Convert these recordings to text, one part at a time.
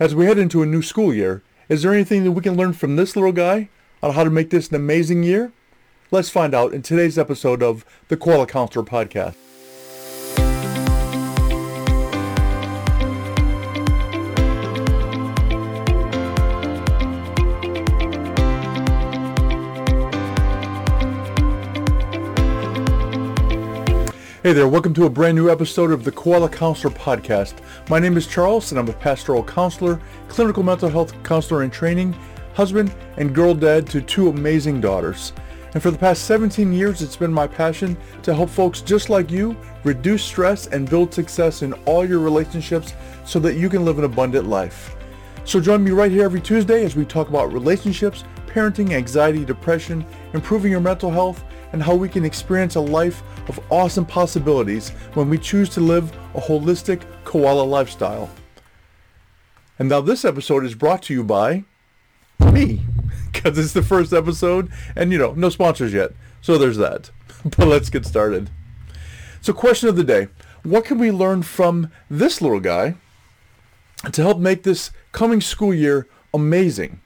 As we head into a new school year, is there anything that we can learn from this little guy on how to make this an amazing year? Let's find out in today's episode of the Koala Counselor Podcast. Hey there, welcome to a brand new episode of the Koala Counselor Podcast. My name is Charles and I'm a pastoral counselor, clinical mental health counselor in training, husband, and girl dad to two amazing daughters. And for the past 17 years, it's been my passion to help folks just like you reduce stress and build success in all your relationships so that you can live an abundant life. So join me right here every Tuesday as we talk about relationships, parenting, anxiety, depression, improving your mental health, and how we can experience a life of awesome possibilities when we choose to live a holistic koala lifestyle. And now this episode is brought to you by me, because it's the first episode, and you know, no sponsors yet. So there's that. But let's get started. So question of the day. What can we learn from this little guy to help make this coming school year amazing?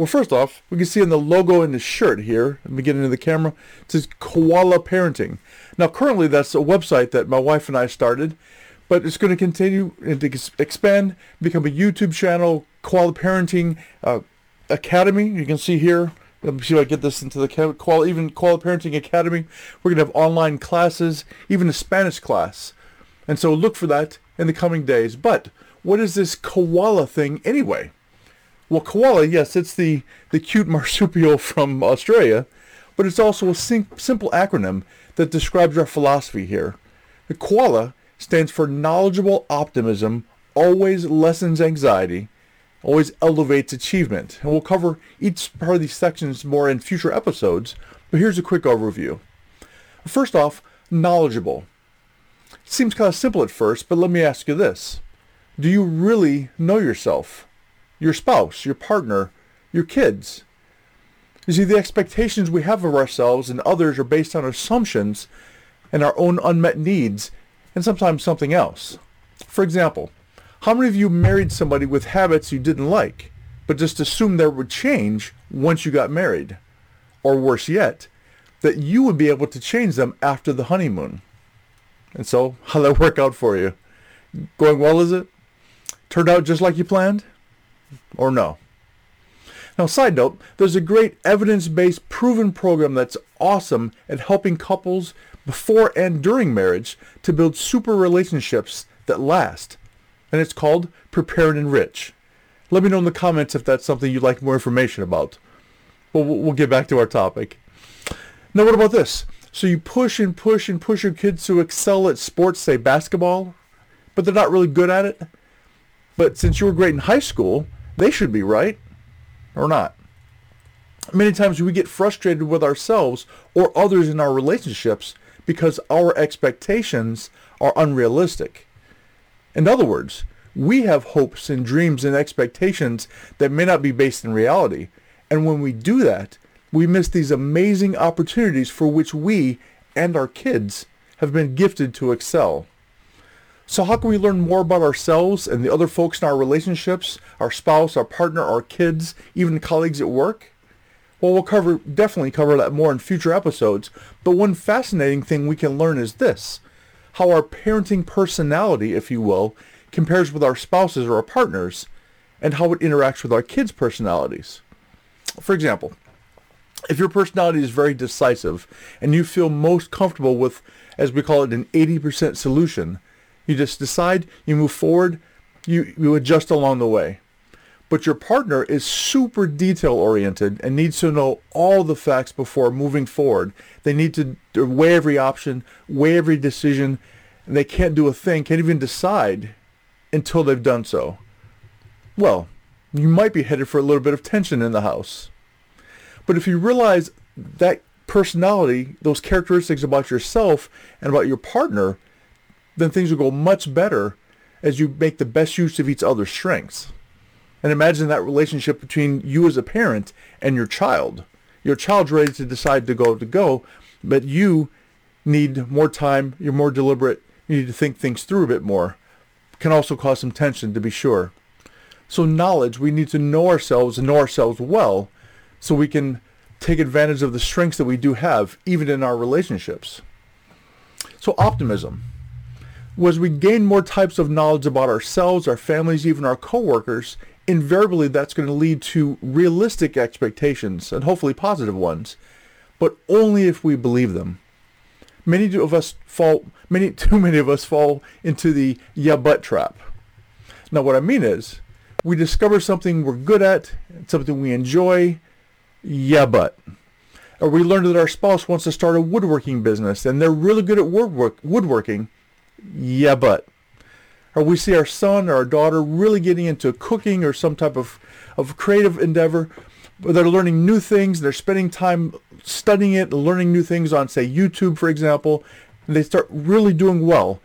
Well, first off, we can see in the logo in the shirt here, let me get into the camera, it says Koala Parenting. Now, currently that's a website that my wife and I started, but it's going to continue and expand, become a YouTube channel, Koala Parenting uh, Academy. You can see here, let me see if I get this into the Koala, even Koala Parenting Academy. We're going to have online classes, even a Spanish class. And so look for that in the coming days. But what is this koala thing anyway? Well, koala, yes, it's the, the cute marsupial from Australia, but it's also a sim- simple acronym that describes our philosophy here. The koala stands for knowledgeable optimism, always lessens anxiety, always elevates achievement. And we'll cover each part of these sections more in future episodes, but here's a quick overview. First off, knowledgeable. Seems kind of simple at first, but let me ask you this. Do you really know yourself? Your spouse, your partner, your kids. You see, the expectations we have of ourselves and others are based on assumptions and our own unmet needs and sometimes something else. For example, how many of you married somebody with habits you didn't like, but just assumed they would change once you got married? Or worse yet, that you would be able to change them after the honeymoon. And so, how'd that work out for you? Going well, is it? Turned out just like you planned? Or no? Now, side note, there's a great evidence-based proven program that's awesome at helping couples before and during marriage to build super relationships that last. And it's called Prepare and Enrich. Let me know in the comments if that's something you'd like more information about. Well, we'll get back to our topic. Now, what about this? So you push and push and push your kids to excel at sports, say basketball, but they're not really good at it. But since you were great in high school, they should be right or not. Many times we get frustrated with ourselves or others in our relationships because our expectations are unrealistic. In other words, we have hopes and dreams and expectations that may not be based in reality. And when we do that, we miss these amazing opportunities for which we and our kids have been gifted to excel. So how can we learn more about ourselves and the other folks in our relationships, our spouse, our partner, our kids, even colleagues at work? Well, we'll cover definitely cover that more in future episodes. But one fascinating thing we can learn is this: how our parenting personality, if you will, compares with our spouses or our partners, and how it interacts with our kids' personalities. For example, if your personality is very decisive and you feel most comfortable with, as we call it, an 80% solution, you just decide, you move forward, you, you adjust along the way. But your partner is super detail oriented and needs to know all the facts before moving forward. They need to weigh every option, weigh every decision, and they can't do a thing, can't even decide until they've done so. Well, you might be headed for a little bit of tension in the house. But if you realize that personality, those characteristics about yourself and about your partner then things will go much better as you make the best use of each other's strengths. And imagine that relationship between you as a parent and your child. Your child's ready to decide to go to go, but you need more time, you're more deliberate, you need to think things through a bit more. Can also cause some tension to be sure. So knowledge, we need to know ourselves and know ourselves well so we can take advantage of the strengths that we do have, even in our relationships. So optimism. As we gain more types of knowledge about ourselves, our families, even our coworkers, invariably that's going to lead to realistic expectations and hopefully positive ones, but only if we believe them. Many of us fall, many too many of us fall into the yeah but trap. Now what I mean is, we discover something we're good at, something we enjoy, yeah but. Or we learn that our spouse wants to start a woodworking business and they're really good at woodwork, woodworking, yeah but or we see our son or our daughter really getting into cooking or some type of, of creative endeavor, they're learning new things, they're spending time studying it, learning new things on, say, YouTube, for example, and they start really doing well,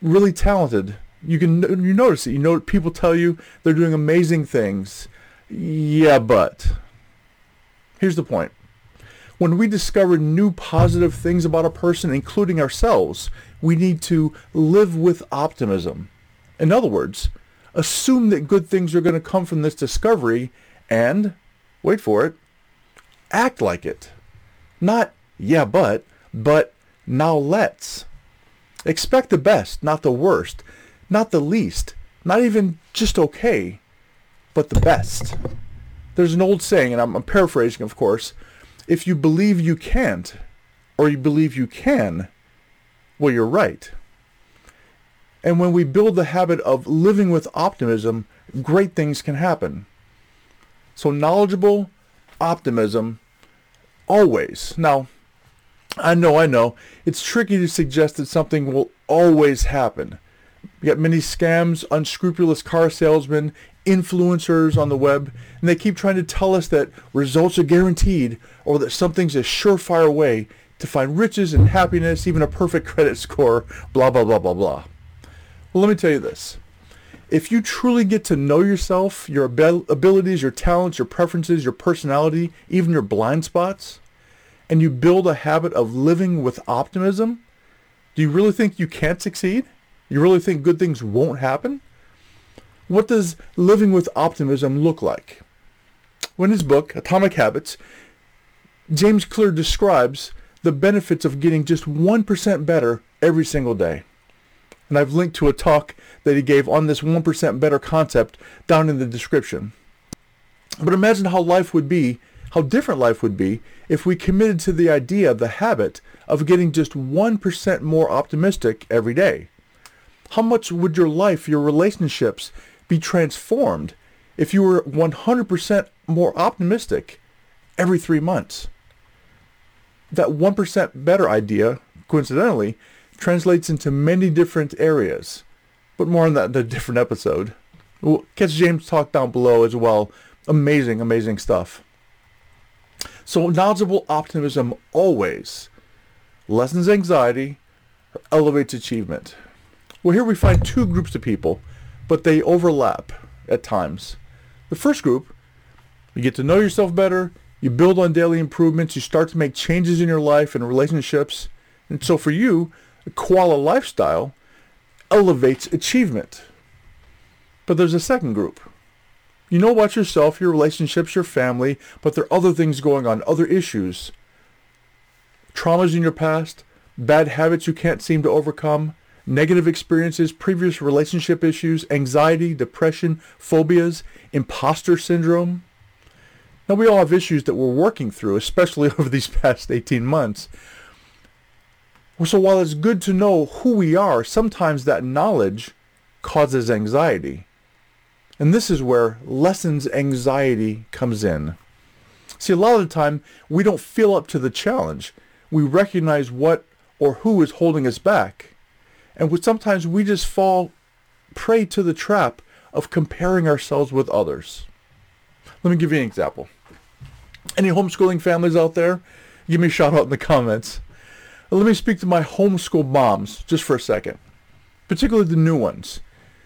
really talented. You can you notice it. You know people tell you they're doing amazing things. Yeah, but here's the point. When we discover new positive things about a person, including ourselves, we need to live with optimism. In other words, assume that good things are going to come from this discovery and, wait for it, act like it. Not, yeah, but, but now let's. Expect the best, not the worst, not the least, not even just okay, but the best. There's an old saying, and I'm, paraphrasing, of course, if you believe you can't, or you believe you can, well, you're right. And when we build the habit of living with optimism, great things can happen. So knowledgeable optimism always. Now, I know, I know, it's tricky to suggest that something will always happen. You got many scams, unscrupulous car salesmen, influencers on the web, and they keep trying to tell us that results are guaranteed or that something's a surefire way to find riches and happiness, even a perfect credit score, blah, blah, blah, blah, blah. Well, let me tell you this. If you truly get to know yourself, your abilities, your talents, your preferences, your personality, even your blind spots, and you build a habit of living with optimism, do you really think you can't succeed? You really think good things won't happen? What does living with optimism look like? In his book, Atomic Habits, James Clear describes the benefits of getting just 1% better every single day and I've linked to a talk that he gave on this 1% better concept down in the description. But imagine how life would be, how different life would be if we committed to the idea, the habit of getting just 1% more optimistic every day. How much would your life, your relationships be transformed if you were 100% more optimistic every three months? That 1% better idea, coincidentally, translates into many different areas. But more on that in a different episode. We'll catch James' talk down below as well. Amazing, amazing stuff. So knowledgeable optimism always lessens anxiety, elevates achievement. Well, here we find two groups of people, but they overlap at times. The first group, you get to know yourself better, you build on daily improvements, you start to make changes in your life and relationships. And so for you, a koala lifestyle elevates achievement. But there's a second group. You know about yourself, your relationships, your family, but there are other things going on, other issues. Traumas in your past, bad habits you can't seem to overcome, negative experiences, previous relationship issues, anxiety, depression, phobias, imposter syndrome. Now we all have issues that we're working through, especially over these past 18 months. So while it's good to know who we are, sometimes that knowledge causes anxiety. And this is where lessens anxiety comes in. See, a lot of the time, we don't feel up to the challenge. We recognize what or who is holding us back. And sometimes we just fall prey to the trap of comparing ourselves with others. Let me give you an example. Any homeschooling families out there? Give me a shout out in the comments let me speak to my homeschool moms just for a second, particularly the new ones.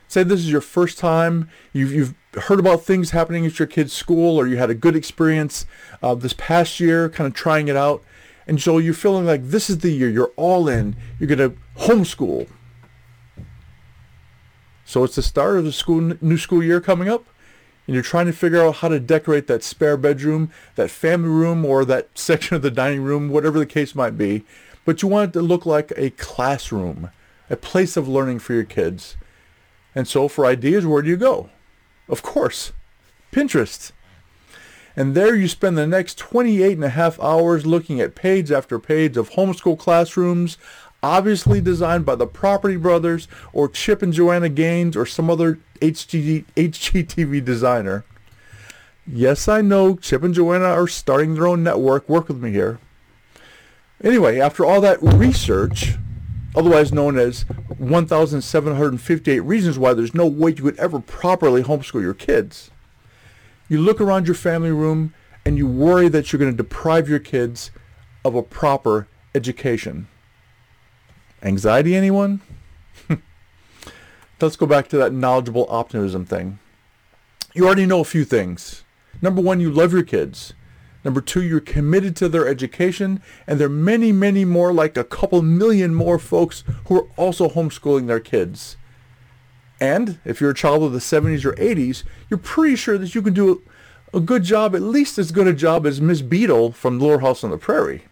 Say this is your first time, you've, you've heard about things happening at your kid's school, or you had a good experience uh, this past year, kind of trying it out, and so you're feeling like this is the year, you're all in, you're going to homeschool. So it's the start of the school new school year coming up. and you're trying to figure out how to decorate that spare bedroom, that family room, or that section of the dining room, whatever the case might be, but you want it to look like a classroom, a place of learning for your kids. And so for ideas, where do you go? Of course, Pinterest. And there you spend the next 28 and a half hours looking at page after page of homeschool classrooms, obviously designed by the Property Brothers or Chip and Joanna Gaines or some other HG, HGTV designer. Yes, I know Chip and Joanna are starting their own network. Work with me here. Anyway, after all that research, otherwise known as 1,758 reasons why there's no way you could ever properly homeschool your kids, you look around your family room and you worry that you're going to deprive your kids of a proper education. Anxiety, anyone? Let's go back to that knowledgeable optimism thing. You already know a few things. Number one, you love your kids. Number two, you're committed to their education. And there are many, many more, like a couple million more folks who are also homeschooling their kids. And if you're a child of the 70s or 80s, you're pretty sure that you can do a good job, at least as good a job as Miss Beadle from Little House on the Prairie.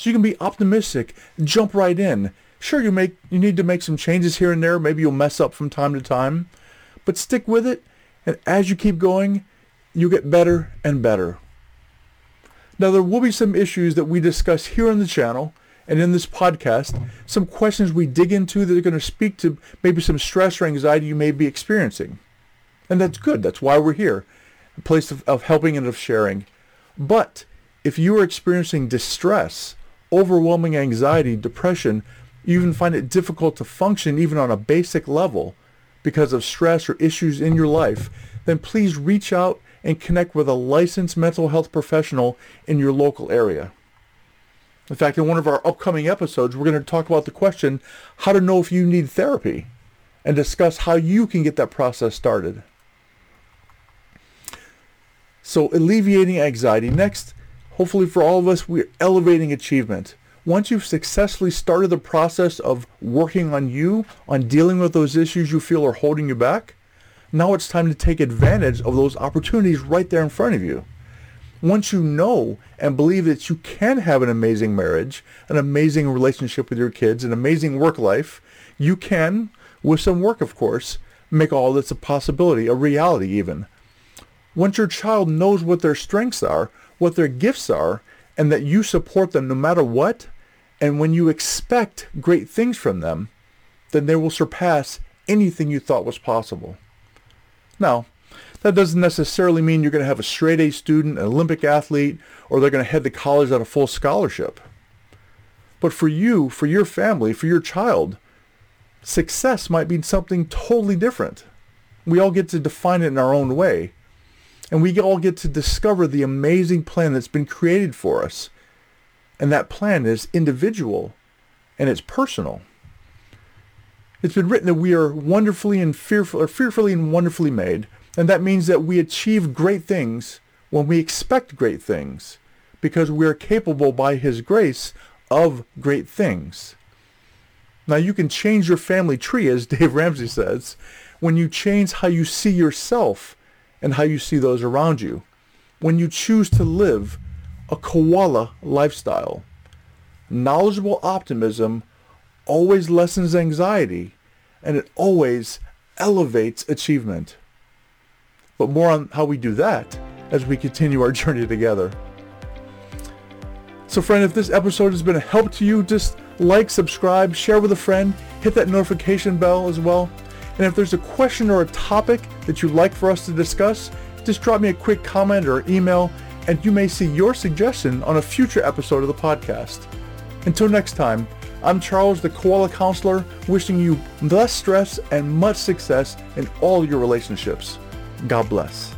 So you can be optimistic, jump right in. Sure, you make you need to make some changes here and there. Maybe you'll mess up from time to time, but stick with it. And as you keep going, you get better and better. Now there will be some issues that we discuss here on the channel and in this podcast, some questions we dig into that are going to speak to maybe some stress or anxiety you may be experiencing. And that's good. That's why we're here, a place of, of helping and of sharing. But if you are experiencing distress, overwhelming anxiety, depression, you even find it difficult to function even on a basic level because of stress or issues in your life, then please reach out and connect with a licensed mental health professional in your local area. In fact, in one of our upcoming episodes, we're going to talk about the question, how to know if you need therapy, and discuss how you can get that process started. So alleviating anxiety. Next, hopefully for all of us, we're elevating achievement. Once you've successfully started the process of working on you, on dealing with those issues you feel are holding you back, now it's time to take advantage of those opportunities right there in front of you. Once you know and believe that you can have an amazing marriage, an amazing relationship with your kids, an amazing work life, you can, with some work of course, make all this a possibility, a reality even. Once your child knows what their strengths are, what their gifts are, and that you support them no matter what, and when you expect great things from them, then they will surpass anything you thought was possible. Now, that doesn't necessarily mean you're going to have a straight A student, an Olympic athlete, or they're going to head to college on a full scholarship. But for you, for your family, for your child, success might mean something totally different. We all get to define it in our own way. And we all get to discover the amazing plan that's been created for us. And that plan is individual and it's personal. It's been written that we are wonderfully and fearful, or fearfully and wonderfully made, and that means that we achieve great things when we expect great things, because we are capable by His grace of great things. Now you can change your family tree, as Dave Ramsey says, when you change how you see yourself and how you see those around you. When you choose to live a koala lifestyle. Knowledgeable optimism always lessens anxiety and it always elevates achievement. But more on how we do that as we continue our journey together. So friend, if this episode has been a help to you, just like, subscribe, share with a friend, hit that notification bell as well. And if there's a question or a topic that you'd like for us to discuss, just drop me a quick comment or email and you may see your suggestion on a future episode of the podcast. Until next time, I'm Charles, the Koala Counselor, wishing you less stress and much success in all your relationships. God bless.